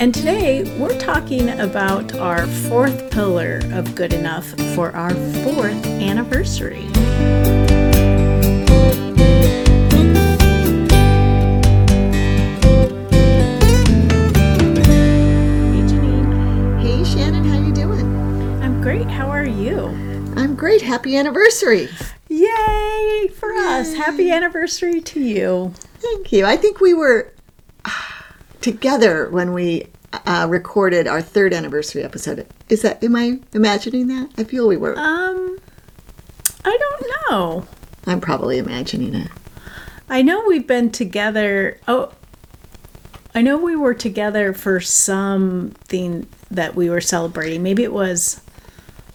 And today we're talking about our fourth pillar of good enough for our fourth anniversary. Hey Janine, Hey Shannon, how you doing? I'm great. How are you? I'm great. Happy anniversary. Yay for us! Happy anniversary to you. Thank you. I think we were together when we uh, recorded our third anniversary episode. Is that am I imagining that? I feel we were. Um, I don't know. I'm probably imagining it. I know we've been together. Oh, I know we were together for something that we were celebrating. Maybe it was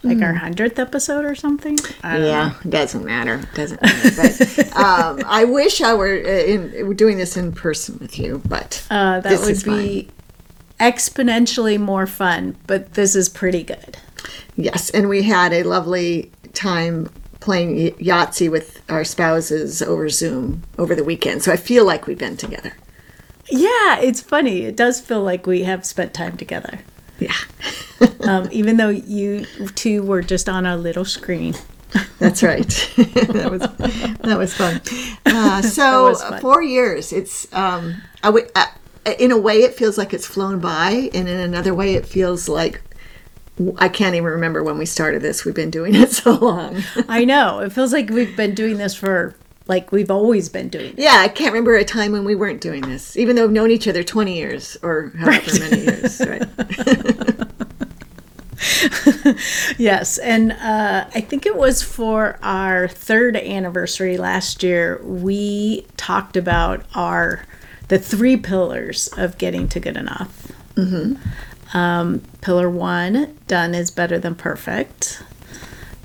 like our hundredth episode or something. Don't know. Yeah, doesn't matter. Doesn't matter. But um, I wish I were uh, in, doing this in person with you, but Uh, that would be exponentially more fun. But this is pretty good. Yes, and we had a lovely time playing y- Yahtzee with our spouses over Zoom over the weekend. So I feel like we've been together. Yeah, it's funny. It does feel like we have spent time together, Yeah, um, even though you two were just on a little screen. that's right. that was that was fun. Uh, so was fun. four years. It's um, I w- uh, in a way it feels like it's flown by, and in another way it feels like I can't even remember when we started this. We've been doing it so long. I know. It feels like we've been doing this for like we've always been doing. it. Yeah, I can't remember a time when we weren't doing this, even though we've known each other 20 years or however many years. Right. Yes, and uh, I think it was for our third anniversary last year. We talked about our the three pillars of getting to good enough. Mm-hmm. Um, pillar one: done is better than perfect.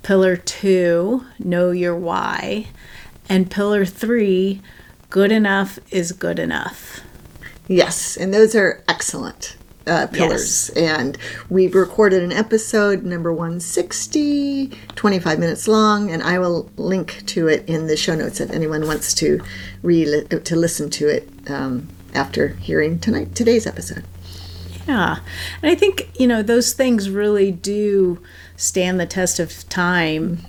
Pillar two: know your why, and pillar three: good enough is good enough. Yes, and those are excellent uh, pillars. And we've recorded an episode, number 160, 25 minutes long, and I will link to it in the show notes if anyone wants to re- to listen to it um, after hearing tonight today's episode. Yeah. And I think, you know, those things really do stand the test of time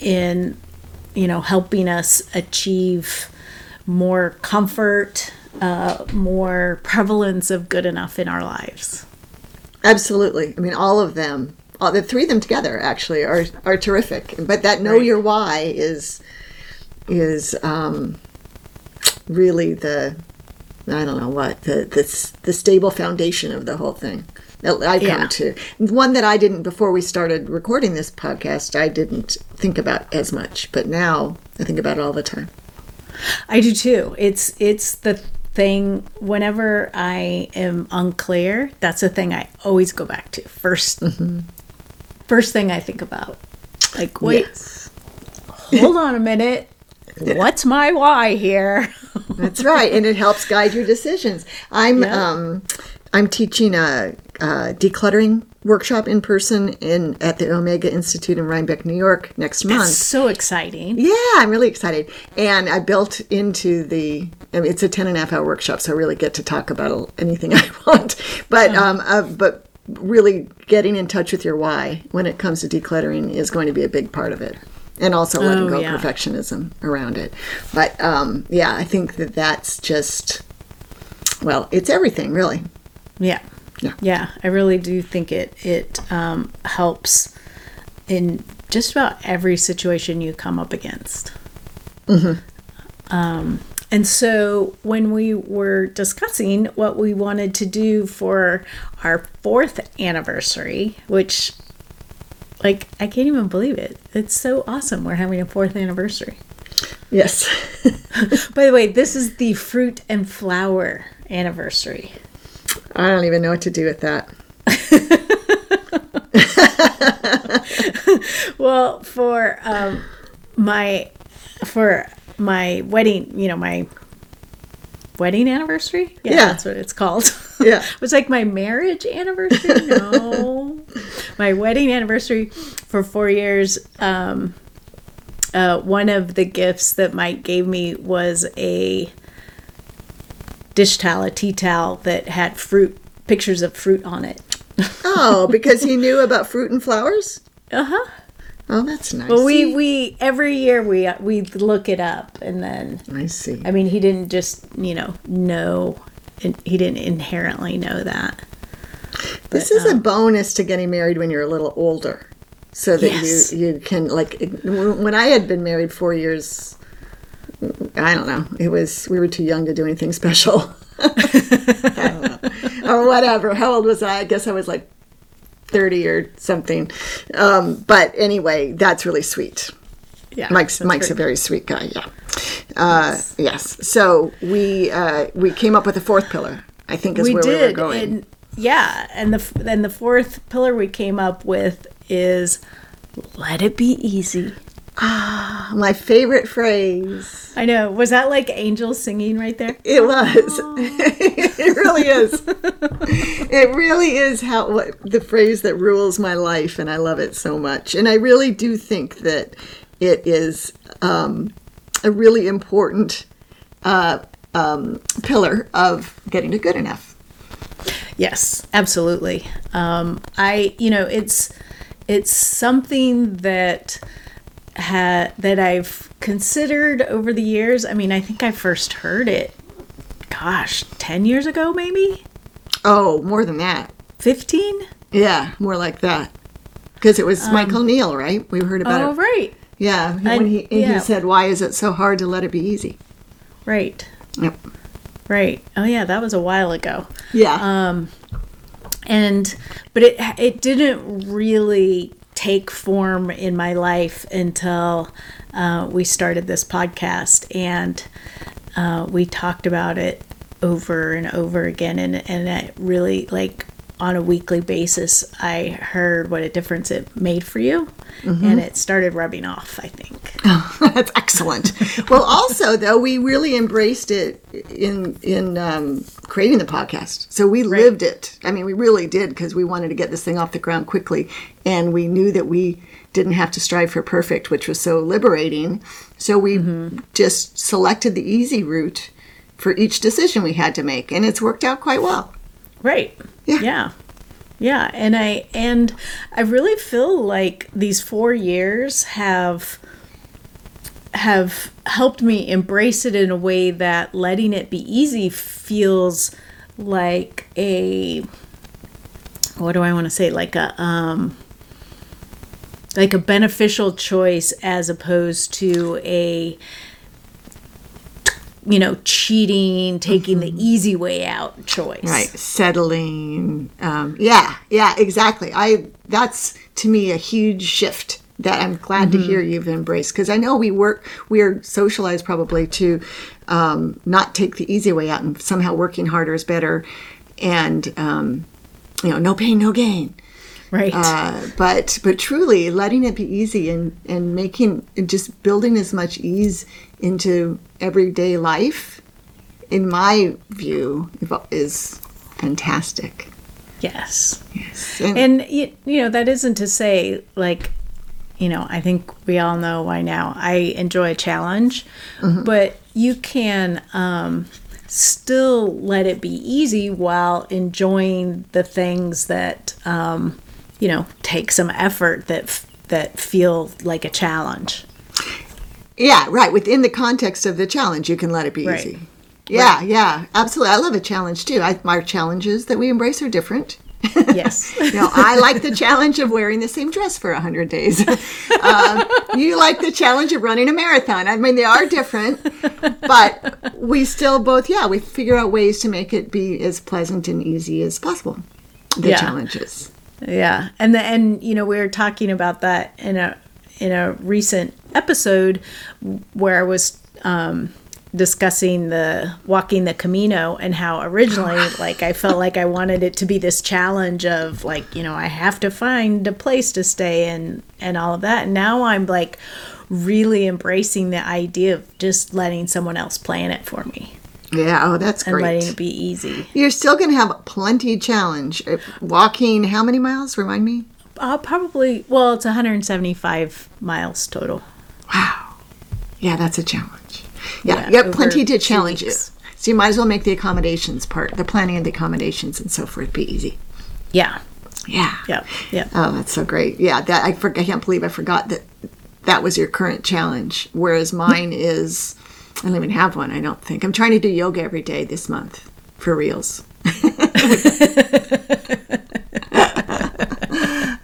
in, you know, helping us achieve more comfort, uh, more prevalence of good enough in our lives. Absolutely. I mean, all of them, all, the three of them together actually are are terrific. But that know Right. your why is is um, really the I don't know what the the the stable foundation of the whole thing. That I come Yeah. to one that I didn't before we started recording this podcast. I didn't think about as much, but now I think about it all the time. I do too. It's it's the thing whenever I am unclear, that's the thing I always go back to 1st First thing I think about. Like, wait, Yes. hold on a minute. What's my why here? That's right, and it helps guide your decisions. I'm Yeah. um, I'm teaching a, a decluttering workshop in person in at the Omega Institute in Rhinebeck, New York, next month. so exciting. Yeah, I'm really excited, and I built into the. I mean, it's a ten and a half hour workshop, so I really get to talk about anything I want. But um, uh, but really getting in touch with your why when it comes to decluttering is going to be a big part of it, and also letting Oh, go yeah. perfectionism around it. But um, yeah, I think that that's just well, it's everything really. Yeah. Yeah. Yeah. I really do think it it um, helps in just about every situation you come up against. Um, and so when we were discussing what we wanted to do for our fourth anniversary, which like I can't even believe it. It's so awesome. We're having a fourth anniversary. Yes. By the way, this is the fruit and flower anniversary. I don't even know what to do with that. well, for um, my for my wedding, you know, my wedding anniversary. Yeah, Yeah. that's what it's called. Yeah. it was like my marriage anniversary. No, my wedding anniversary for four years. Um, uh, one of the gifts that Mike gave me was a dish towel, a tea towel that had fruit pictures of fruit on it. Oh, because he knew about fruit and flowers? Uh huh. Oh, that's nice. Well, we we every year we we look it up, and then I see. I mean he didn't just you know know, and he didn't inherently know that. This is a bonus to getting married when you're a little older, so that Yes. you you can like. When I had been married four years, I don't know. It was we were too young to do anything special. I don't know. or whatever. How old was I? I guess I was like thirty or something. Um, but anyway, that's really sweet. Yeah, Mike's Mike's a very sweet guy. Yeah. Uh, yes. So we uh, we came up with a fourth pillar. I think is we where we were did, going. and yeah, and the then the fourth pillar we came up with is let it be easy. My favorite phrase. I know. Was that like angels singing right there? It was. it really is. it really is how what, the phrase that rules my life, and I love it so much. And I really do think that it is um, a really important uh, um, pillar of getting to good enough. Yes, absolutely. Um, I, you know, it's it's something that ha- that I've considered over the years. I mean, I think I first heard it, gosh, ten years ago, maybe Oh, more than that. fifteen. Yeah, more like that. Because it was Michael Neill, right? We heard about Oh, it. right, Yeah, when And- he, yeah. he said, "Why is it so hard to let it be easy?" right, Yep. right. Oh, yeah, that was a while ago. Yeah. Um, and but it it didn't really take form in my life until uh, we started this podcast. And uh, we talked about it over and over again. And and it really like on a weekly basis I heard what a difference it made for you and it started rubbing off I think That's excellent. well, also though, we really embraced it in in um, creating the podcast. So we lived it. I mean, we really did because we wanted to get this thing off the ground quickly, and we knew that we didn't have to strive for perfect, which was so liberating. So we just selected the easy route for each decision we had to make, and it's worked out quite well. Right. Yeah. Yeah. Yeah. And I and I really feel like these four years have have helped me embrace it in a way that letting it be easy feels like a what do I want to say? Like a um like a beneficial choice as opposed to a you know cheating taking the easy way out choice. Right settling um, yeah yeah exactly. I that's to me a huge shift that i'm glad to hear you've embraced because i know we work we are socialized probably to um, not take the easy way out and somehow working harder is better and um, you know no pain no gain right. Uh, but but truly letting it be easy and and making and just building as much ease into everyday life in my view is fantastic. Yes. And, and you, you know that isn't to say like you know i think we all know why now. I enjoy a challenge but you can um still let it be easy while enjoying the things that um you know take some effort that f- that feel like a challenge yeah right within the context of the challenge you can let it be Right. easy yeah yeah absolutely i love a challenge too I, our challenges that we embrace are different yes you know, I like the challenge of wearing the same dress for 100 days. Um, you like the challenge of running a marathon. I mean, they are different, but we still both, yeah, we figure out ways to make it be as pleasant and easy as possible. The Yeah. challenges. Yeah, and the, and you know we were talking about that in a in a recent episode where I was um, discussing the walking the Camino and how originally, like, I felt like I wanted it to be this challenge of, like, you know, I have to find a place to stay and, and all of that. And now I'm like really embracing the idea of just letting someone else plan it for me Yeah, oh, that's and letting great. it be easy. You're still going to have plenty challenge. Uh, Walking how many miles? Remind me. Uh, probably, well, it's 175 miles total. Wow. Yeah, that's a challenge. Yeah, Yeah, you over plenty to challenge you. So you might as well make the accommodations part, the planning and the accommodations and so forth be easy. Yeah. Yeah. Yeah. Yeah. Oh, that's so great. Yeah, that I, for, I can't believe I forgot that that was your current challenge. Whereas mine is, I don't even have one. I don't think. I'm trying to do yoga every day this month for reals.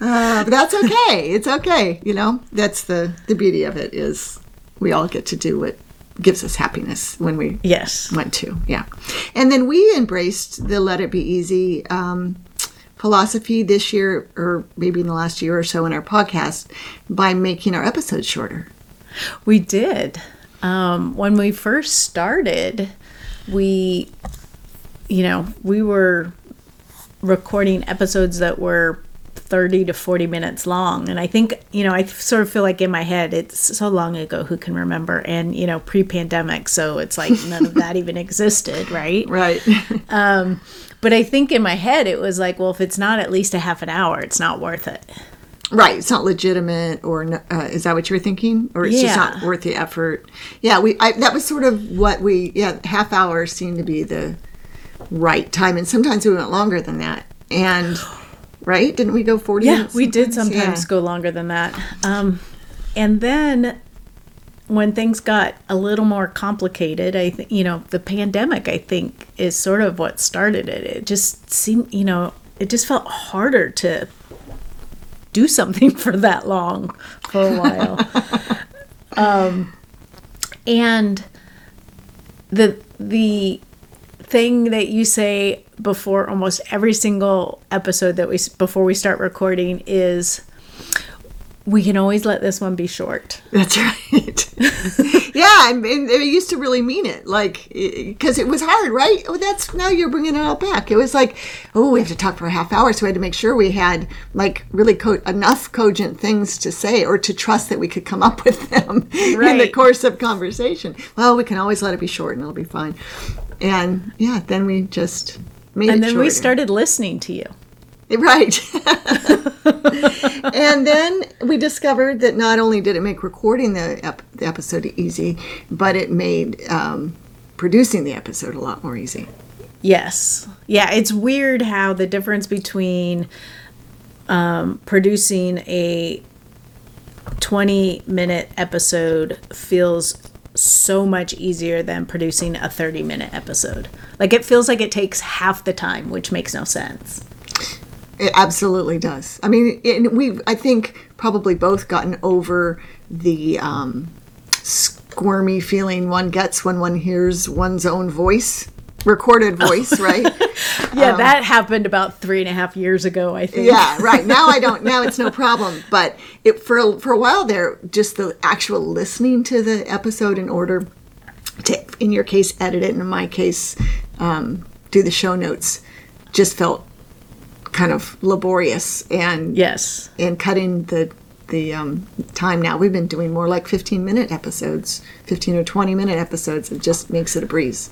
Uh, but that's okay. It's okay. You know, that's the the beauty of it is we all get to do what gives us happiness when we Yes. went to. Yeah. And then we embraced the let it be easy um, philosophy this year, or maybe in the last year or so in our podcast, by making our episodes shorter. We did. Um, when we first started, we, you know, we were recording episodes that were 30 to 40 minutes long. And I think, you know, I sort of feel like in my head, it's so long ago, who can remember? And, you know, pre pandemic. So it's like none of that even existed, right? Right. um, But I think in my head, it was like, well, if it's not at least a half an hour, it's not worth it. Right. It's not legitimate, or uh, is that what you were thinking? Or it's just not worth the effort. Yeah. We I, that was sort of what we yeah half hour seemed to be the right time, and sometimes we went longer than that. And right, didn't we go forty? Yeah, minutes we did sometimes Yeah. go longer than that. Um, and then when things got a little more complicated, I think, you know, the pandemic, I think, is sort of what started it. It just seemed, you know, it just felt harder to do something for that long for a while. um, and the, the, thing that you say before almost every single episode that we before we start recording is we can always let this one be short. That's right. yeah, and, and they used to really mean it, like because it was hard, right? Oh, that's now you're bringing it all back. It was like, oh, we have to talk for a half hour, so we had to make sure we had like really co- enough cogent things to say, or to trust that we could come up with them in the course of conversation. Well, we can always let it be short, and it'll be fine. And yeah, then we just made And then we started listening to you. Right. and then we discovered that not only did it make recording the, ep- the episode easy, but it made um, producing the episode a lot more easy. Yes. Yeah, it's weird how the difference between um, producing a 20 minute episode feels so much easier than producing a 30 minute episode. Like it feels like it takes half the time, which makes no sense. It absolutely does. I mean, it, we I think probably both gotten over the um, squirmy feeling one gets when one hears one's own voice, recorded voice, right? Yeah, that happened about three and a half years ago, I think. yeah right now i don't now it's no problem but it for a, for a while there just the actual listening to the episode in order to in your case edit it and in my case um, do the show notes just felt kind of laborious and Yes. and cutting the the um, time now. We've been doing more like 15 minute episodes 15 or 20 minute episodes. It just makes it a breeze.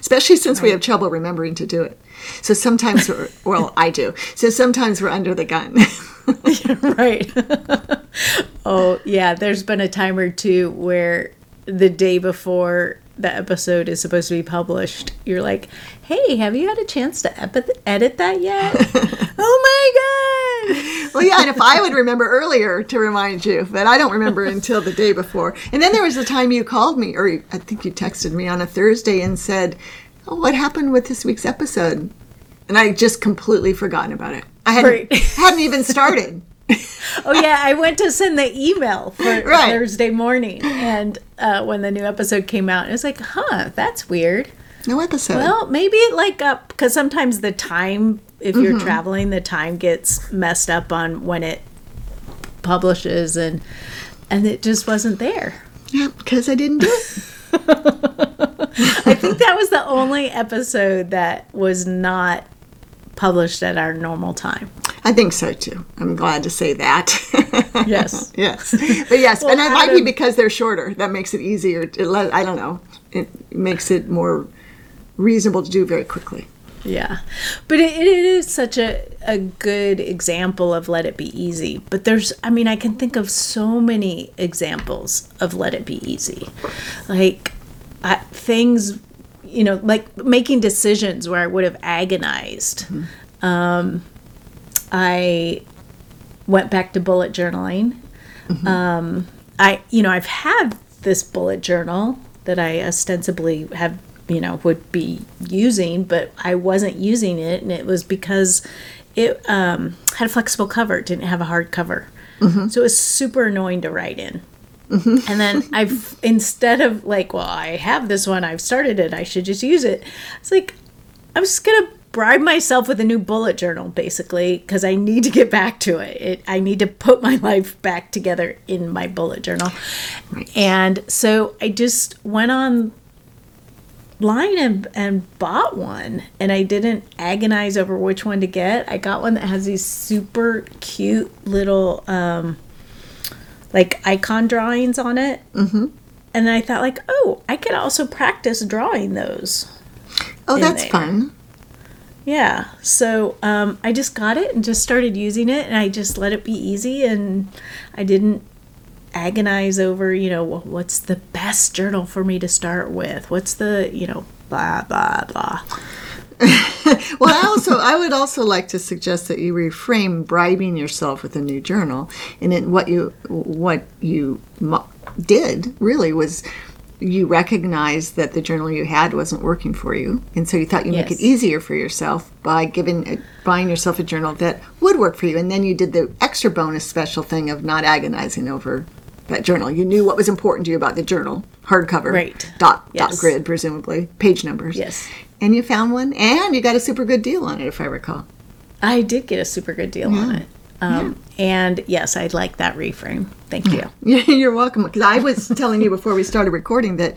Especially since we have trouble remembering to do it. So sometimes we're, well i do. So sometimes we're under the gun. Right. oh, yeah. There's been a time or two where the day before the episode is supposed to be published, you're like, hey, have you had a chance to epi- edit that yet? oh my God. well yeah and if i would remember earlier to remind you but i don't remember until the day before and then there was a time you called me or i think you texted me on a thursday and said oh, what happened with this week's episode and i just completely forgotten about it i hadn't, Right. hadn't even started Oh, yeah. I went to send the email for Right. Thursday morning. And uh, when the new episode came out, it was like, huh, that's weird. no episode Well, maybe it like up because sometimes the time, if you're traveling, the time gets messed up on when it publishes, and and it just wasn't there. yeah because i didn't do it I think that was the only episode that was not published at our normal time. I think so too. I'm glad to say that. Yes. yes, but yes, Well, and it might be because they're shorter. That makes it easier. To let, I don't know. It makes it more reasonable to do very quickly. Yeah. But it, it is such a, a good example of let it be easy. But there's, I mean, I can think of so many examples of let it be easy. Like I, things, you know, like making decisions where I would have agonized. Um, I went back to bullet journaling. Um, I, you know, I've had this bullet journal that I ostensibly have, you know, would be using, but I wasn't using it, and it was because it um, had a flexible cover, didn't have a hard cover, so it was super annoying to write in. And then I've instead of like, well, I have this one, I've started it, I should just use it. It's like I'm just gonna bribe myself with a new bullet journal, basically, because I need to get back to it. it. I need to put my life back together in my bullet journal. And so I just went on line and, and bought one and i didn't agonize over which one to get i got one that has these super cute little um like icon drawings on it mm-hmm. and i thought like oh i could also practice drawing those Oh, that's there. fun. yeah. So um, I just got it and just started using it, and I just let it be easy, and I didn't agonize over, you know, wh- what's the best journal for me to start with? What's the, you know, blah blah blah. Well, I also I would also like to suggest that you reframe bribing yourself with a new journal, and then what you what you did really was you recognized that the journal you had wasn't working for you, and so you thought you'd make it easier for yourself by giving uh, buying yourself a journal that would work for you, and then you did the extra bonus special thing of not agonizing over that journal. You knew what was important to you about the journal, hardcover, Right. dot dot grid, presumably. Page numbers, Yes. And you found one, and you got a super good deal on it, if I recall. I did get a super good deal on it. Um, And yes, I'd like that reframe. Thank you. Yeah, You're welcome. Because I was telling you before we started recording that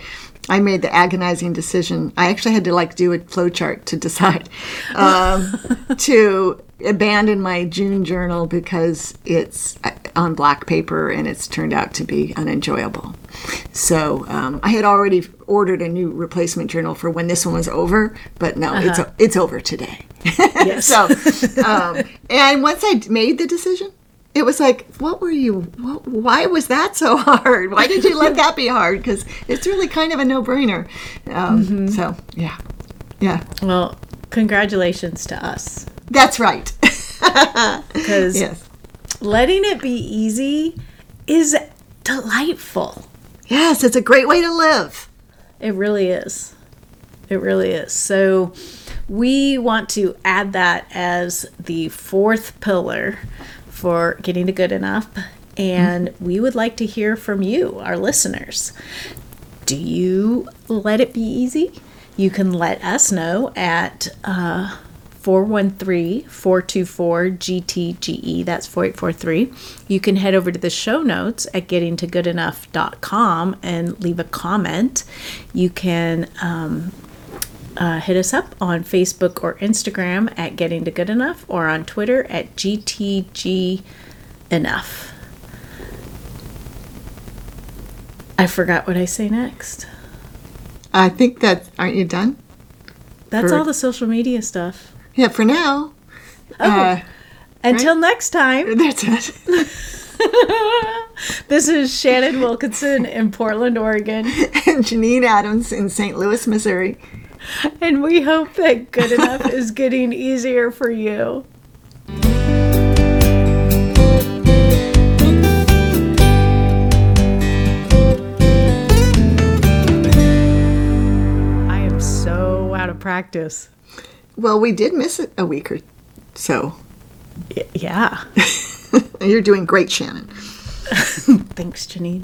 I made the agonizing decision. I actually had to like do a flowchart to decide um, to abandon my June journal because it's uh, on black paper and it's turned out to be unenjoyable. So um, I had already ordered a new replacement journal for when this one was over, but no, it's it's over today. Yes. so, um, and once I made the decision, it was like, what were you? What, why was that so hard? Why did you let that be hard? Because it's really kind of a no-brainer. Um, So, yeah, yeah, Well, congratulations to us that's right. because yes, letting it be easy is delightful. yes, it's a great way to live. It really is. It really is. So we want to add that as the fourth pillar for getting to good enough. And we would like to hear from you, our listeners. Do you let it be easy? You can let us know at uh, 413 424 GTGE. That's 4843. You can head over to the show notes at gettingtogoodenough.com and leave a comment. You can um, uh, hit us up on Facebook or Instagram at Getting to Good Enough or on Twitter at GTG Enough. I forgot what I say next. I think that aren't you done? That's For- all the social media stuff. Yeah, for now. Uh, Until next time, that's it. this is Shannon Wilkinson in Portland, Oregon, and Janine Adams in St. Louis, Missouri. and we hope that good enough is getting easier for you. I am so out of practice. Well, we did miss it a week or so. Y- yeah. You're doing great, Shannon. Thanks, Janine.